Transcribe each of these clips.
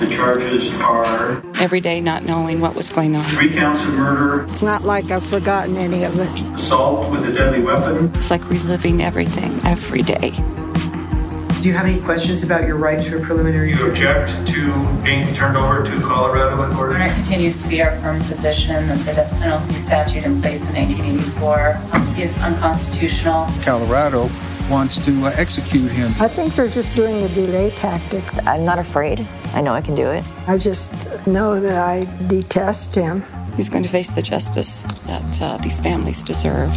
The charges are every day not knowing what was going on. three counts of murder, It's not like I've forgotten any of it. assault with a deadly weapon, It's like reliving everything every day. Do you have any questions about your right to a preliminary? you object to being turned over to Colorado Honor continues to be our firm position that the death penalty statute in place in 1984 is unconstitutional. Colorado wants to uh, execute him. I think they're just doing the delay tactic. I'm not afraid. I know I can do it. I just know that I detest him. He's going to face the justice that uh, these families deserve.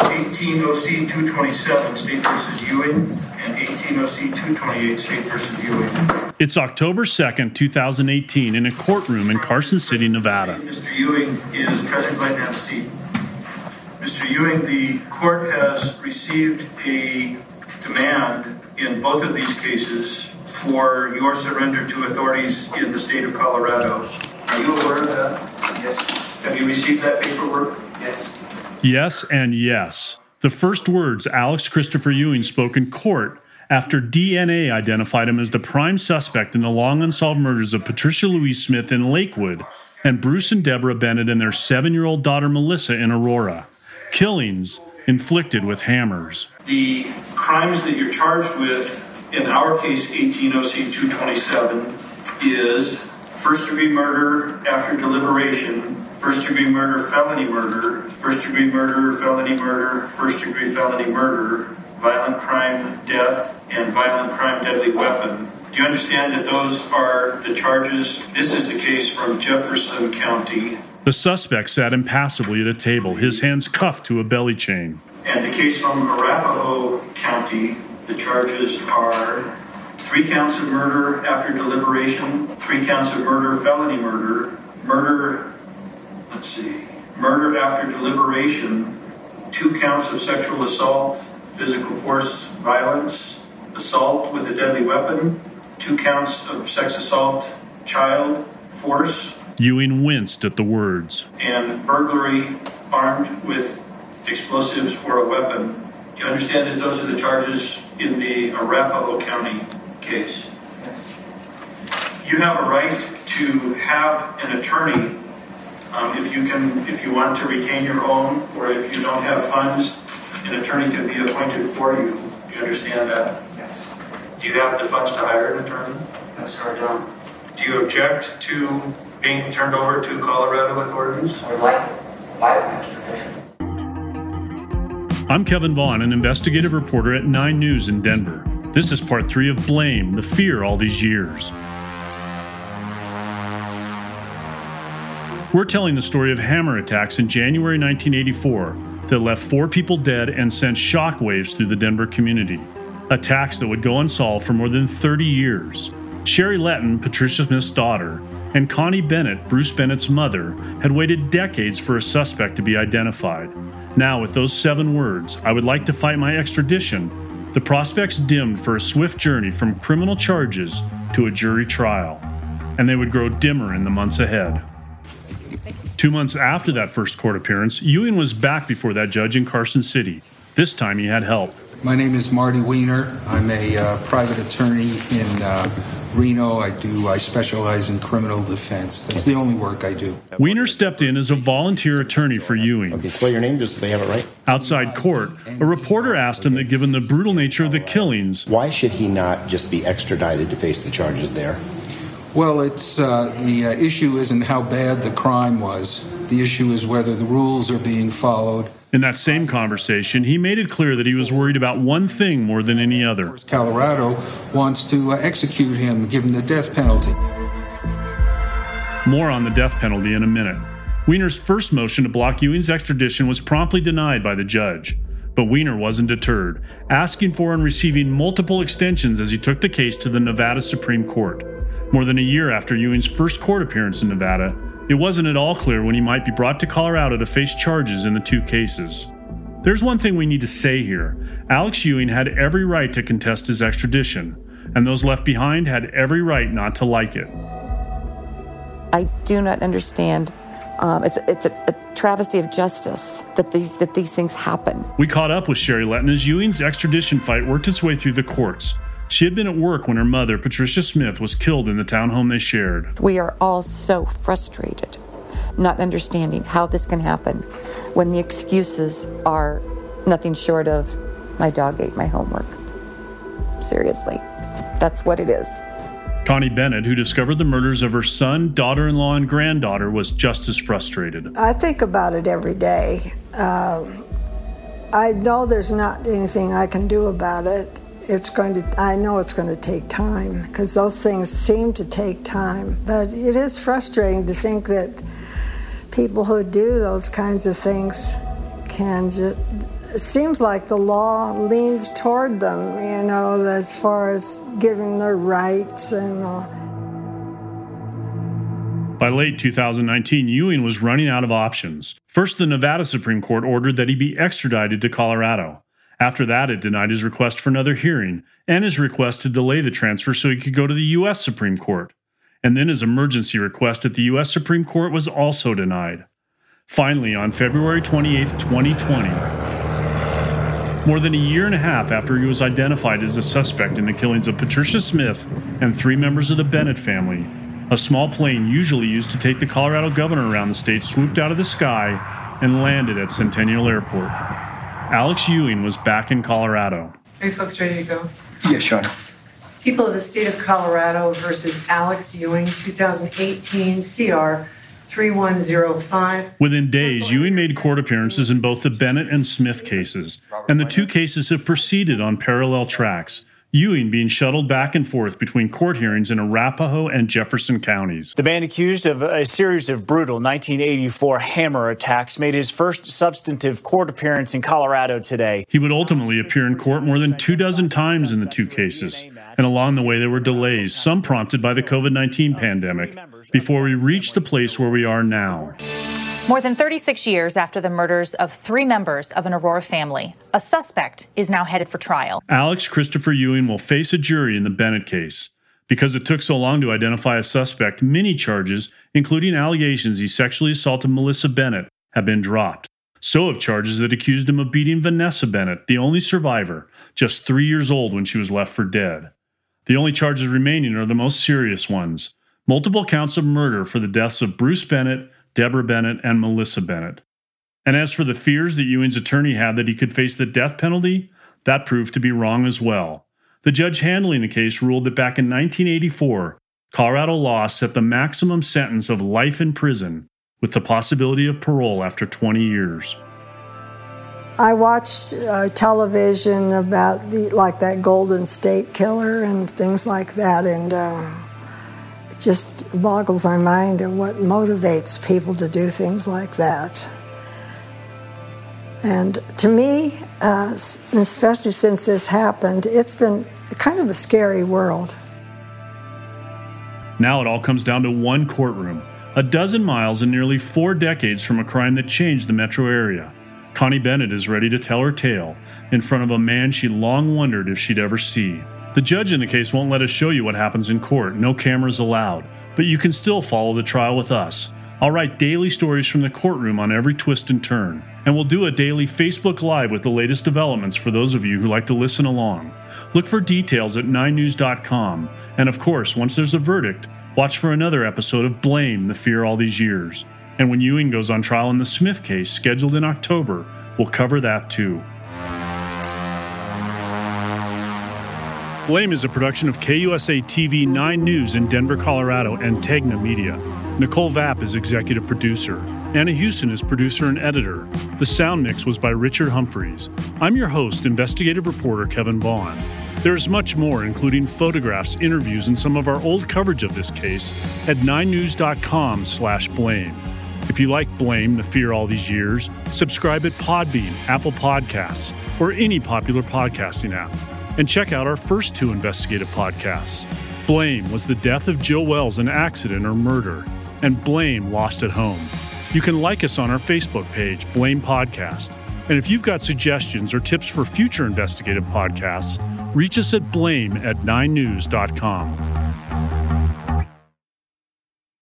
18 OC 227, State versus Ewing, and 18 OC 228, State versus Ewing. It's October 2nd, 2018, in a courtroom in Carson City, Nevada. Mr. Ewing is present. Go ahead and have a seat. Mr. Ewing, the court has received a demand in both of these cases for your surrender to authorities in the state of Colorado. Are you aware of that? Yes. Have you received that paperwork? Yes. Yes and yes. The first words Alex Christopher Ewing spoke in court after DNA identified him as the prime suspect in the long unsolved murders of Patricia Louise Smith in Lakewood and Bruce and Deborah Bennett and their seven year old daughter Melissa in Aurora. Killings inflicted with hammers. The crimes that you're charged with, in our case, 18 OC 227, is first degree murder after deliberation, first degree murder, felony murder, first degree murder, felony murder, first degree felony murder, violent crime, death, and violent crime, deadly weapon. Do you understand that those are the charges? This is the case from Jefferson County. The suspect sat impassively at a table, his hands cuffed to a belly chain. And the case from Arapahoe County, the charges are three counts of murder after deliberation, three counts of murder, felony murder, murder, let's see, murder after deliberation, two counts of sexual assault, physical force violence, assault with a deadly weapon, two counts of sex assault, child force, Ewing winced at the words. and burglary armed with explosives or a weapon. Do you understand that those are the charges in the Arapahoe County case? Yes. You have a right to have an attorney um, if you can, if you want to retain your own, or if you don't have funds, an attorney can be appointed for you. Do you understand that? Yes. Do you have the funds to hire an attorney? No, sir, I don't. Do you object to being turned over to Colorado authorities? I would like, like an extradition. I'm Kevin Vaughn, an investigative reporter at 9 News in Denver. This is part three of Blame, the fear all these years. We're telling the story of hammer attacks in January 1984 that left four people dead and sent shockwaves through the Denver community. Attacks that would go unsolved for more than 30 years. Sherry Letton, Patricia Smith's daughter, and Connie Bennett, Bruce Bennett's mother, had waited decades for a suspect to be identified. Now, with those seven words, I would like to fight my extradition, the prospects dimmed for a swift journey from criminal charges to a jury trial. And they would grow dimmer in the months ahead. Two months after that first court appearance, Ewing was back before that judge in Carson City. This time he had help. My name is Marty Weiner. I'm a uh, private attorney in uh, Reno. I do. I specialize in criminal defense. That's the only work I do. Weiner stepped in as a volunteer attorney for Ewing. Okay, spell your name just so they have it right. Outside court, a reporter asked him that given the brutal nature of the killings, Why should he not just be extradited to face the charges there? Well, it's uh, the uh, issue isn't how bad the crime was. The issue is whether the rules are being followed. In that same conversation, he made it clear that he was worried about one thing more than any other. Colorado wants to uh, execute him, give him the death penalty. More on the death penalty in a minute. Weiner's first motion to block Ewing's extradition was promptly denied by the judge. But Weiner wasn't deterred, asking for and receiving multiple extensions as he took the case to the Nevada Supreme Court. More than a year after Ewing's first court appearance in Nevada, it wasn't at all clear when he might be brought to Colorado to face charges in the two cases. There's one thing we need to say here Alex Ewing had every right to contest his extradition, and those left behind had every right not to like it. I do not understand. Um, it's it's a, a travesty of justice that these that these things happen. We caught up with Sherry Letton as Ewing's extradition fight worked its way through the courts. She had been at work when her mother, Patricia Smith, was killed in the townhome they shared. We are all so frustrated, not understanding how this can happen when the excuses are nothing short of my dog ate my homework. Seriously, that's what it is. Connie Bennett, who discovered the murders of her son, daughter in law, and granddaughter, was just as frustrated. I think about it every day. Um, I know there's not anything I can do about it. It's going to, I know it's going to take time because those things seem to take time. But it is frustrating to think that people who do those kinds of things can just, it seems like the law leans toward them, you know, as far as giving their rights and. Uh, by late 2019, Ewing was running out of options. First, the Nevada Supreme Court ordered that he be extradited to Colorado. After that, it denied his request for another hearing and his request to delay the transfer so he could go to the U.S. Supreme Court. And then his emergency request at the U.S. Supreme Court was also denied. Finally, on February 28, 2020, more than a year and a half after he was identified as a suspect in the killings of Patricia Smith and three members of the Bennett family, a small plane usually used to take the Colorado governor around the state swooped out of the sky and landed at Centennial Airport. Alex Ewing was back in Colorado. Are you folks ready to go? Yes, Your Honor. People of the state of Colorado versus Alex Ewing, 2018 CR 3105. Within days, Ewing made court appearances in both the Bennett and Smith cases, and the two cases have proceeded on parallel tracks. Ewing being shuttled back and forth between court hearings in Arapahoe and Jefferson counties. The man accused of a series of brutal 1984 hammer attacks made his first substantive court appearance in Colorado today. He would ultimately appear in court more than two dozen times in the two cases, and along the way there were delays, some prompted by the COVID 19 pandemic, before we reached the place where we are now. More than 36 years after the murders of three members of an Aurora family, a suspect is now headed for trial. Alex Christopher Ewing will face a jury in the Bennett case. Because it took so long to identify a suspect, many charges, including allegations he sexually assaulted Melissa Bennett, have been dropped. So have charges that accused him of beating Vanessa Bennett, the only survivor, just three years old when she was left for dead. The only charges remaining are the most serious ones multiple counts of murder for the deaths of Bruce Bennett, Deborah Bennett, and Melissa Bennett. And as for the fears that Ewing's attorney had that he could face the death penalty, that proved to be wrong as well. The judge handling the case ruled that back in 1984, Colorado law set the maximum sentence of life in prison with the possibility of parole after 20 years. I watched uh, television about the like that Golden State Killer and things like that, and uh, just boggles my mind at what motivates people to do things like that. And to me, uh, especially since this happened, it's been kind of a scary world. Now it all comes down to one courtroom, a dozen miles and nearly four decades from a crime that changed the metro area. Connie Bennett is ready to tell her tale in front of a man she long wondered if she'd ever see. The judge in the case won't let us show you what happens in court, no cameras allowed, but you can still follow the trial with us. I'll write daily stories from the courtroom on every twist and turn, and we'll do a daily Facebook Live with the latest developments for those of you who like to listen along. Look for details at 9news.com, and of course, once there's a verdict, watch for another episode of Blame the Fear All These Years. And when Ewing goes on trial in the Smith case, scheduled in October, we'll cover that too. Blame is a production of KUSA TV 9 News in Denver, Colorado, and Tegna Media. Nicole Vap is executive producer. Anna Houston is producer and editor. The sound mix was by Richard Humphreys. I'm your host, investigative reporter Kevin Vaughn. There is much more, including photographs, interviews, and some of our old coverage of this case at 9news.com slash blame. If you like Blame, the fear all these years, subscribe at Podbean, Apple Podcasts, or any popular podcasting app and check out our first two investigative podcasts. Blame was the death of Jill Wells, an accident or murder, and Blame Lost at Home. You can like us on our Facebook page, Blame Podcast. And if you've got suggestions or tips for future investigative podcasts, reach us at blame at 9news.com.